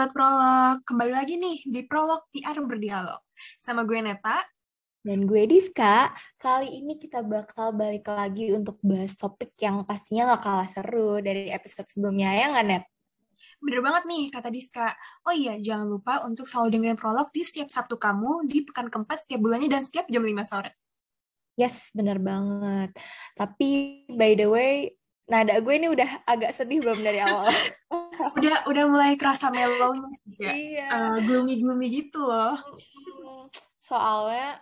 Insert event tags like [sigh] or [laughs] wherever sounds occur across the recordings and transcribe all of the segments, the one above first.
Sobat Prolog, kembali lagi nih di Prolog PR Berdialog. Sama gue Neta. Dan gue Diska, kali ini kita bakal balik lagi untuk bahas topik yang pastinya gak kalah seru dari episode sebelumnya, ya nggak Net? Bener banget nih, kata Diska. Oh iya, jangan lupa untuk selalu dengerin Prolog di setiap Sabtu kamu, di pekan keempat setiap bulannya, dan setiap jam 5 sore. Yes, bener banget. Tapi, by the way, nada gue ini udah agak sedih belum dari awal? [laughs] udah udah mulai kerasa mellow sih, kayak Iya. uh, gloomy-gloomy gitu loh. Soalnya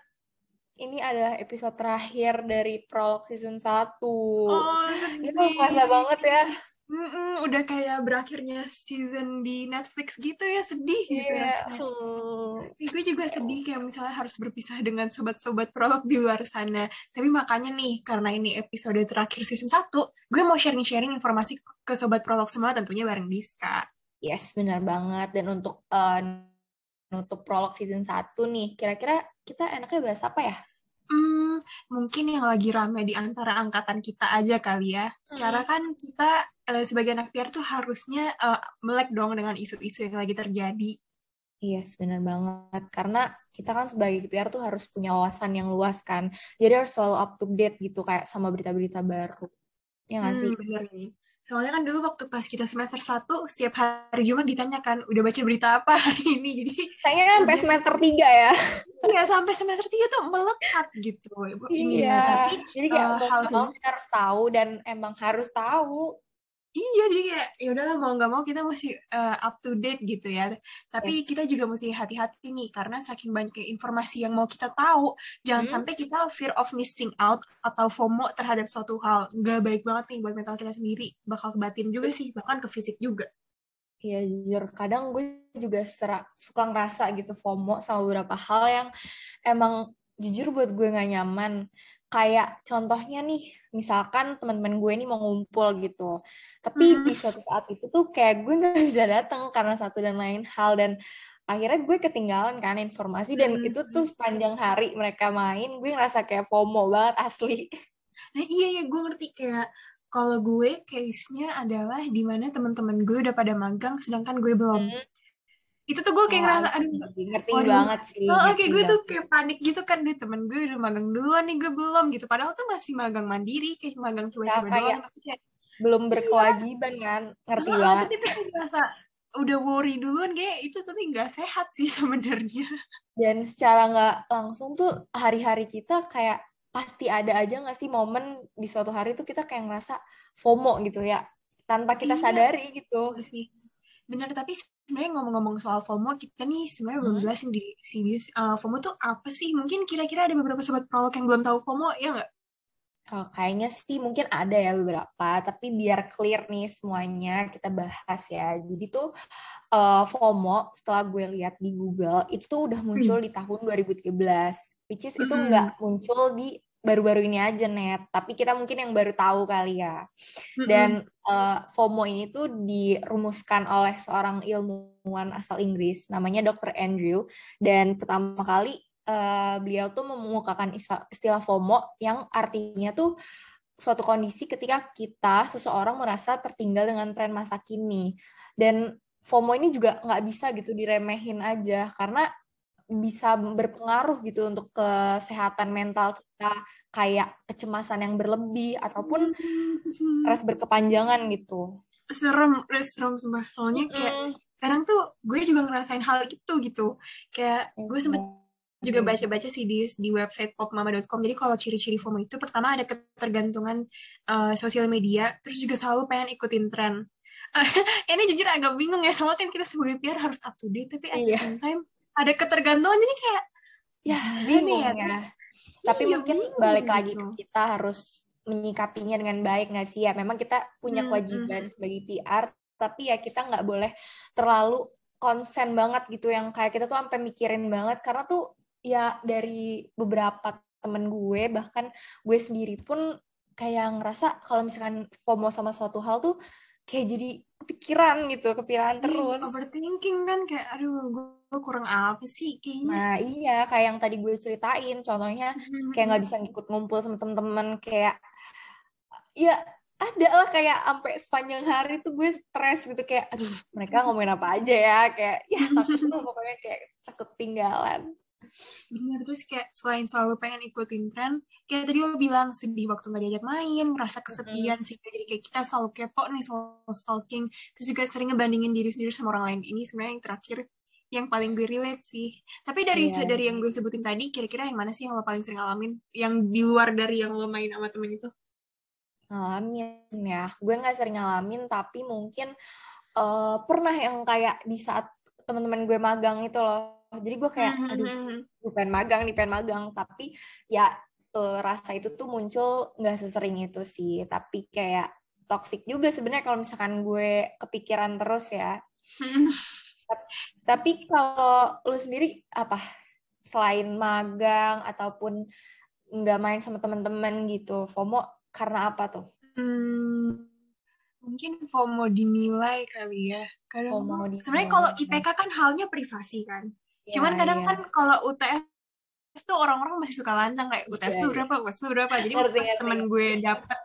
ini adalah episode terakhir dari prolog season 1. Oh, Itu kerasa banget ya. Mm-mm, udah kayak berakhirnya season di Netflix gitu ya, sedih gitu Iya. rasanya. Hmm. Gue juga sedih kayak misalnya harus berpisah dengan sobat-sobat prolog di luar sana. Tapi makanya nih, karena ini episode terakhir season 1, gue mau sharing-sharing informasi ke sobat prolog semua tentunya bareng Diska. Yes, benar banget. Dan untuk eh, nutup prolog season 1 nih, kira-kira kita enaknya bahas apa ya? Hmm, mungkin yang lagi rame di antara angkatan kita aja kali ya. Secara kan kita eh, sebagai anak PR tuh harusnya eh, melek dong dengan isu-isu yang lagi terjadi. Yes, benar banget. Karena kita kan sebagai PR tuh harus punya wawasan yang luas kan. Jadi harus selalu up to date gitu kayak sama berita-berita baru. Ya nggak sih? Hmm, bener nih. Soalnya kan dulu waktu pas kita semester 1, setiap hari Jumat ditanyakan, udah baca berita apa hari ini? Jadi Kayaknya sampai Udah. semester 3 ya. Iya sampai semester 3 tuh melekat gitu ininya. Iya. Tapi Jadi kayak mau hal kita harus tahu dan emang harus tahu. Iya jadi kayak ya udahlah mau nggak mau kita mesti eh, up to date gitu ya. Tapi Yes. kita juga mesti hati-hati nih karena saking banyaknya informasi yang mau kita tahu, jangan Hmm. sampai kita fear of missing out atau FOMO terhadap suatu hal. Nggak baik banget nih buat mental kita sendiri. Bakal ke batin juga sih, bahkan ke fisik juga. Iya jujur, kadang gue juga sera- suka ngerasa gitu FOMO sama beberapa hal yang emang jujur buat gue nggak nyaman. Kayak contohnya nih, misalkan teman-teman gue ini mau ngumpul gitu, tapi Hmm. di suatu saat itu tuh kayak gue nggak [laughs] bisa datang karena satu dan lain hal dan akhirnya gue ketinggalan kan informasi dan Hmm. itu tuh sepanjang hari mereka main, gue ngerasa kayak FOMO banget asli. Nah iya ya gue ngerti kayak kalau gue case-nya adalah di mana teman-teman gue udah pada magang sedangkan gue belum. Hmm. Itu tuh gue kayak Oh, ngerasa aduh. ngerti waduh. banget sih. Oh, oke gue tuh kayak panik gitu kan deh temen gue udah magang duluan nih gue belum gitu. Padahal tuh masih magang mandiri kayak magang kayak doang. Tapi kayak, belum berkewajiban kan, ngerti "Ah, banget. tapi tuh kayak ngerasa udah worry duluan kayak itu tapi nggak sehat sih [laughs] sebenarnya. dan secara nggak langsung tuh hari-hari kita kayak pasti ada aja nggak sih momen di suatu hari tuh kita kayak ngerasa FOMO gitu ya tanpa kita Iya. sadari gitu Bener sih. Bener, tapi sebenarnya ngomong-ngomong soal FOMO, kita nih sebenarnya belum Hmm. jelasin di sini. Uh, FOMO tuh apa sih? Mungkin kira-kira ada beberapa sobat prolog yang belum tahu FOMO, ya nggak? Oh, kayaknya sih mungkin ada ya beberapa tapi biar clear nih semuanya kita bahas ya jadi tuh eh, FOMO setelah gue lihat di Google itu tuh udah muncul di tahun 2013 which is itu Hmm. nggak muncul di baru-baru ini aja net tapi kita mungkin yang baru tahu kali ya Dan uh, FOMO ini tuh dirumuskan oleh seorang ilmuwan asal Inggris, namanya Dr. Andrew. Dan pertama kali uh, beliau tuh mengemukakan istilah FOMO yang artinya tuh suatu kondisi ketika kita, seseorang merasa tertinggal dengan tren masa kini. Dan FOMO ini juga nggak bisa gitu diremehin aja, karena bisa berpengaruh gitu untuk kesehatan mental kita, kayak kecemasan yang berlebih, ataupun stres berkepanjangan gitu. serem, serem sumpah. Soalnya kayak Mm-mm. kadang tuh gue juga ngerasain hal itu gitu. Kayak gue sempet juga baca-baca sih di di website popmama.com. Jadi kalau ciri-ciri FOMO itu pertama ada ketergantungan eh, sosial media, terus juga selalu pengen ikutin tren. [laughs] ini jujur agak bingung ya, soalnya kan kita sebagai PR harus up to date, tapi at the Iya. same time ada ketergantungan, jadi kayak ya bingung gimana ya. Tapi Iya, mungkin bingung balik lagi gitu. ke kita harus menyikapinya dengan baik nggak sih ya? Memang kita punya Hmm, kewajiban sebagai PR, tapi ya kita nggak boleh terlalu konsen banget gitu yang kayak kita tuh sampai mikirin banget karena tuh ya dari beberapa temen gue bahkan gue sendiri pun kayak ngerasa kalau misalkan FOMO sama suatu hal tuh kayak jadi kepikiran gitu, kepikiran Iya, terus. overthinking kan kayak aduh gue kurang apa sih kayaknya? Nah iya kayak yang tadi gue ceritain, contohnya kayak nggak bisa ngikut ngumpul sama temen-temen kayak ya ada lah kayak sampai sepanjang hari tuh gue stres gitu kayak aduh mereka ngomongin apa aja ya? Kayak ya takut tuh pokoknya kayak takut tinggalan Bener, terus kayak selain selalu pengen ikutin tren, kayak tadi lo bilang sedih waktu gak diajak main, merasa kesepian sih, jadi kayak kita selalu kepo nih soal stalking, terus juga sering ngebandingin diri sendiri sama orang lain. Ini sebenarnya yang terakhir yang paling gue relate sih. Tapi dari yeah. dari yang gue sebutin tadi, kira-kira yang mana sih yang lo paling sering alamin? Yang di luar dari yang lo main sama temen itu? Ngalamin ya, gue nggak sering ngalamin, tapi mungkin uh, pernah yang kayak di saat teman-teman gue magang itu loh jadi gue kayak hmm, hmm, aduh hmm, gue pengen magang nih pengen magang. Tapi ya uh, rasa itu tuh muncul nggak sesering itu sih. Tapi kayak toxic juga sebenarnya kalau misalkan gue kepikiran terus ya. Tapi kalau lu sendiri apa? Selain magang ataupun nggak main sama teman-teman gitu FOMO karena apa tuh? Hmm, mungkin FOMO dinilai kali ya. Kadang sebenarnya kalau IPK kan halnya privasi kan. Cuman iya, kadang iya. kan kalau UTS tuh orang-orang masih suka lancang kayak UTS yeah, tuh iya. berapa, UTS tuh berapa. Jadi ngerti, pas temen gue dapet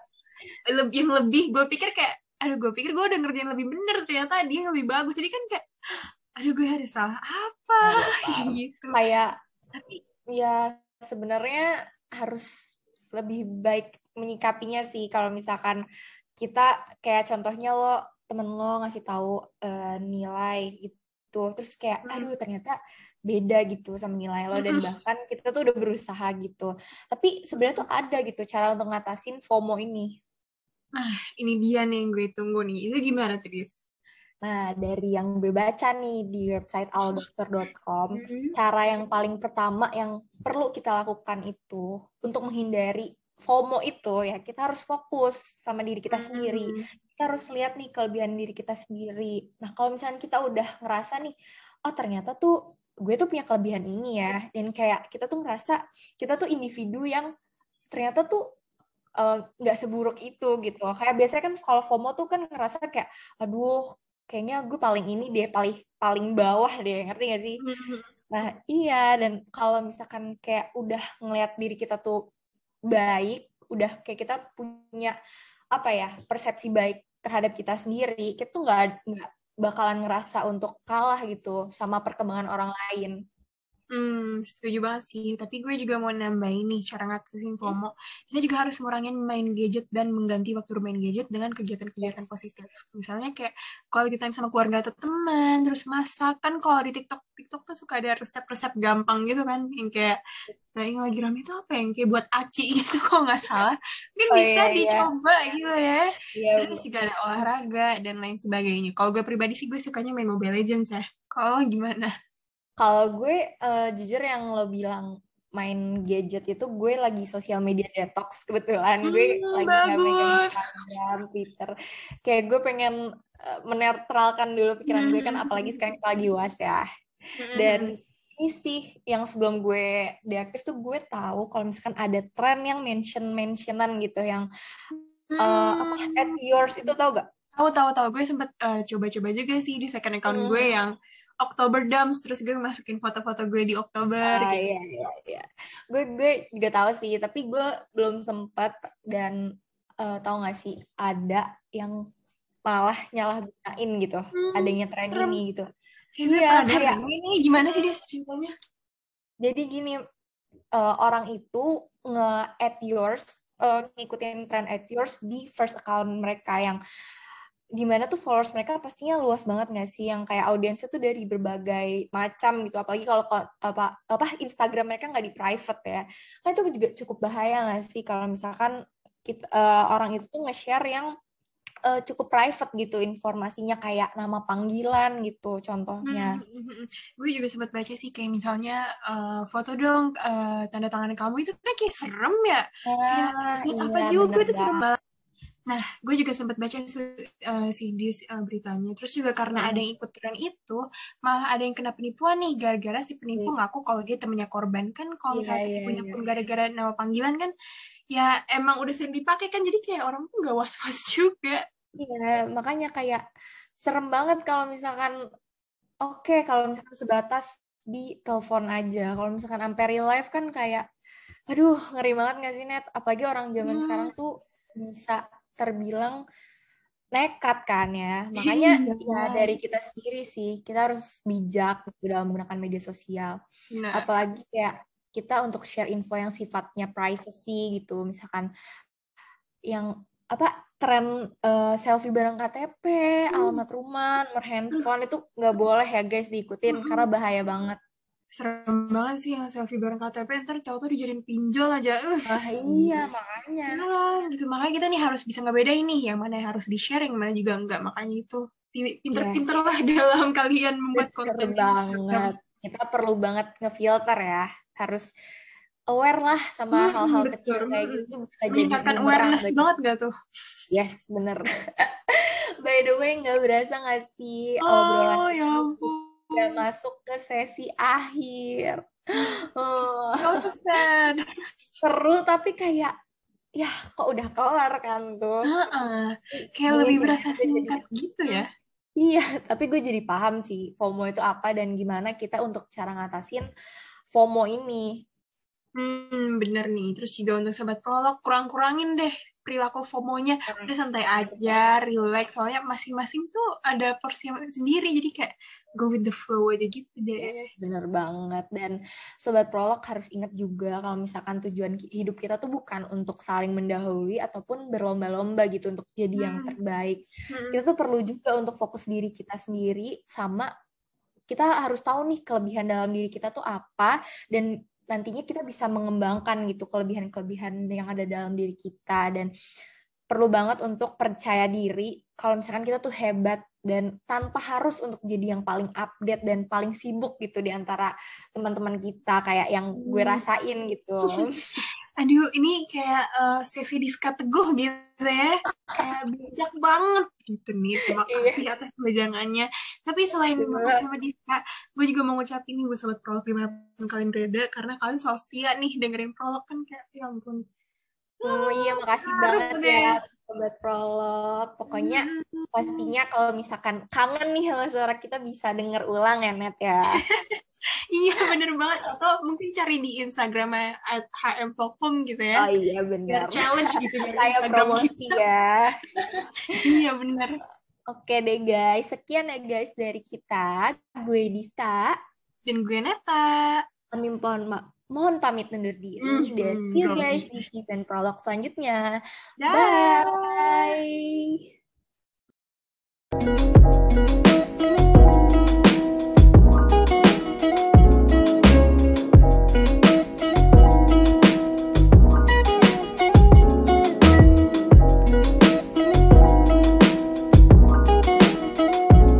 lebih yang lebih, gue pikir kayak, aduh gue pikir gue udah ngerjain lebih bener, ternyata dia lebih bagus. Jadi kan kayak, aduh gue ada salah apa, [laughs] kayak gitu. Kayak, tapi ya sebenarnya harus lebih baik menyikapinya sih kalau misalkan kita kayak contohnya lo temen lo ngasih tahu uh, nilai gitu terus kayak hmm. aduh ternyata beda gitu sama nilai lo. Dan bahkan kita tuh udah berusaha gitu. Tapi sebenarnya tuh ada gitu cara untuk ngatasin FOMO ini. Nah ini dia nih yang gue tunggu nih. Itu gimana Tris? Nah, dari yang gue baca nih di website aldokter.com, cara yang paling pertama yang perlu kita lakukan itu untuk menghindari FOMO itu ya kita harus fokus sama diri kita sendiri. Kita harus lihat nih kelebihan diri kita sendiri. Nah, kalau misalnya kita udah ngerasa nih, oh ternyata tuh gue tuh punya kelebihan ini ya. Dan kayak kita tuh ngerasa kita tuh individu yang ternyata tuh eh, nggak uh, seburuk itu gitu. Kayak biasanya kan kalau FOMO tuh kan ngerasa kayak aduh kayaknya gue paling ini deh paling paling bawah deh. Ngerti gak sih? Mm-hmm. nah iya. Dan kalau misalkan kayak udah ngelihat diri kita tuh baik udah kayak kita punya apa ya persepsi baik terhadap kita sendiri kita tuh nggak nggak bakalan ngerasa untuk kalah gitu sama perkembangan orang lain. Hmm, setuju banget sih. Tapi gue juga mau nambahin nih cara ngatasin FOMO. Kita juga harus ngurangin main gadget dan mengganti waktu bermain gadget dengan kegiatan-kegiatan positif. Misalnya kayak quality time sama keluarga atau teman, terus masak. Kan kalau di TikTok, TikTok tuh suka ada resep-resep gampang gitu kan. Yang kayak, nah yang lagi rame itu apa yang kayak buat aci [laughs] gitu kok nggak salah. Mungkin oh, bisa iya, iya. dicoba iya. gitu ya. Iya, terus juga ada olahraga dan lain sebagainya. Kalau gue pribadi sih gue sukanya main Mobile Legends ya. Kalau gimana? Kalau gue uh, jujur yang lo bilang main gadget itu gue lagi sosial media detox kebetulan hmm, gue lagi nggak megang Instagram, Twitter. Kayak gue pengen uh, menetralkan dulu pikiran hmm. gue kan apalagi hmm. sekarang lagi was ya. Hmm. Dan ini sih yang sebelum gue deaktif tuh gue tahu kalau misalkan ada tren yang mention mentionan gitu yang hmm. uh, apa at yours itu tau gak? Tahu tahu tahu gue sempet uh, coba-coba juga sih di second account hmm. gue yang Oktober Dams terus gue masukin foto-foto gue di Oktober ah, gitu. iya iya iya gue gue juga tahu sih tapi gue belum sempat dan uh, tahu gak sih ada yang malah nyalahgunain gitu hmm, adanya tren serem. ini gitu iya kayak ini gimana sih dia ceritanya jadi gini uh, orang itu nge at yours uh, ngikutin tren at yours di first account mereka yang gimana tuh followers mereka pastinya luas banget nggak sih yang kayak audiensnya tuh dari berbagai macam gitu apalagi kalau apa apa Instagram mereka nggak di private ya kan itu juga cukup bahaya nggak sih kalau misalkan kita, uh, orang itu nge-share yang uh, cukup private gitu informasinya kayak nama panggilan gitu contohnya. Hmm, hmm, hmm. Gue juga sempat baca sih kayak misalnya uh, foto dong uh, tanda tangan kamu itu kan kayak serem ya. Ah, kayak iya, apa juga itu serem banget. Nah, gue juga sempat baca uh, si di uh, beritanya. Terus juga karena ada yang ikut tren itu, malah ada yang kena penipuan nih gara-gara si penipu yeah. ngaku kalau dia temennya korban kan. Kalau yeah, misalnya yeah, punya yeah. pun gara-gara nama panggilan kan, ya emang udah sering dipakai kan. Jadi kayak orang tuh nggak was-was [laughs] juga. Iya, yeah, makanya kayak serem banget kalau misalkan oke okay, kalau misalkan sebatas di telepon aja. Kalau misalkan sampai real life kan kayak aduh ngeri banget gak sih net apalagi orang zaman hmm. sekarang tuh bisa terbilang nekat kan ya. Makanya iya. ya dari kita sendiri sih, kita harus bijak gitu dalam menggunakan media sosial. Nah. Apalagi kayak kita untuk share info yang sifatnya privacy gitu, misalkan yang apa tren uh, selfie bareng KTP, hmm. alamat rumah, nomor handphone itu nggak boleh ya guys diikutin hmm. karena bahaya banget serem banget sih yang selfie bareng KTP ntar cowok tuh dijadiin pinjol aja. Uh. ah, iya makanya. Beneran, gitu. Makanya kita nih harus bisa ngebedain nih yang mana yang harus di share yang mana juga enggak. Makanya itu pinter-pinter yes. lah [laughs] dalam kalian membuat konten banget. Kita perlu banget ngefilter ya. Harus aware lah sama hmm, hal-hal hmm, kecil kayak gitu. Bisa meningkatkan awareness banget gak tuh? Yes bener. [laughs] By the way nggak berasa nggak sih oh, obrolan ya ampun udah masuk ke sesi akhir. [gasps] Oh. Seru tapi kayak ya kok udah kelar kan tuh. Uh -uh. Kayak lebih berasa singkat gitu ya. Iya, tapi gue jadi paham sih FOMO itu apa dan gimana kita untuk cara ngatasin FOMO ini. Hmm, bener nih. Terus juga untuk sobat prolog, kurang-kurangin deh perilaku FOMO-nya. Udah santai aja, relax. Soalnya masing-masing tuh ada porsi sendiri. Jadi kayak go with the flow aja gitu deh. Yes, bener banget. Dan sobat prolog harus ingat juga kalau misalkan tujuan hidup kita tuh bukan untuk saling mendahului ataupun berlomba-lomba gitu untuk jadi hmm. yang terbaik. Hmm. Kita tuh perlu juga untuk fokus diri kita sendiri sama kita harus tahu nih kelebihan dalam diri kita tuh apa dan nantinya kita bisa mengembangkan gitu kelebihan-kelebihan yang ada dalam diri kita dan perlu banget untuk percaya diri kalau misalkan kita tuh hebat dan tanpa harus untuk jadi yang paling update dan paling sibuk gitu di antara teman-teman kita kayak yang gue hmm. rasain gitu. [laughs] Aduh, ini kayak uh, sesi diska teguh gitu ya. Kayak bijak banget gitu nih. Terima iya. kasih atas wejangannya. Tapi selain terima kasih sama Diska, gue juga mau ngucapin nih buat sobat prolog di mana pun kalian berada. Karena kalian selalu setia nih dengerin prolog kan kayak, ya ampun. Oh iya, makasih banget ya sobat prolog. Pokoknya hmm. pastinya kalau misalkan kangen nih sama suara kita bisa denger ulang ya Net ya. [laughs] iya bener banget. Atau mungkin cari di Instagram at HM Vlogpum gitu ya. Oh iya benar challenge gitu [laughs] ya kayak promosi ya. Iya bener. Oke deh guys. Sekian ya guys dari kita. Gue Dista. Dan gue Neta. Kami mohon ma mohon pamit undur diri mm-hmm. dan see you guys di season prolog selanjutnya. Bye. Bye.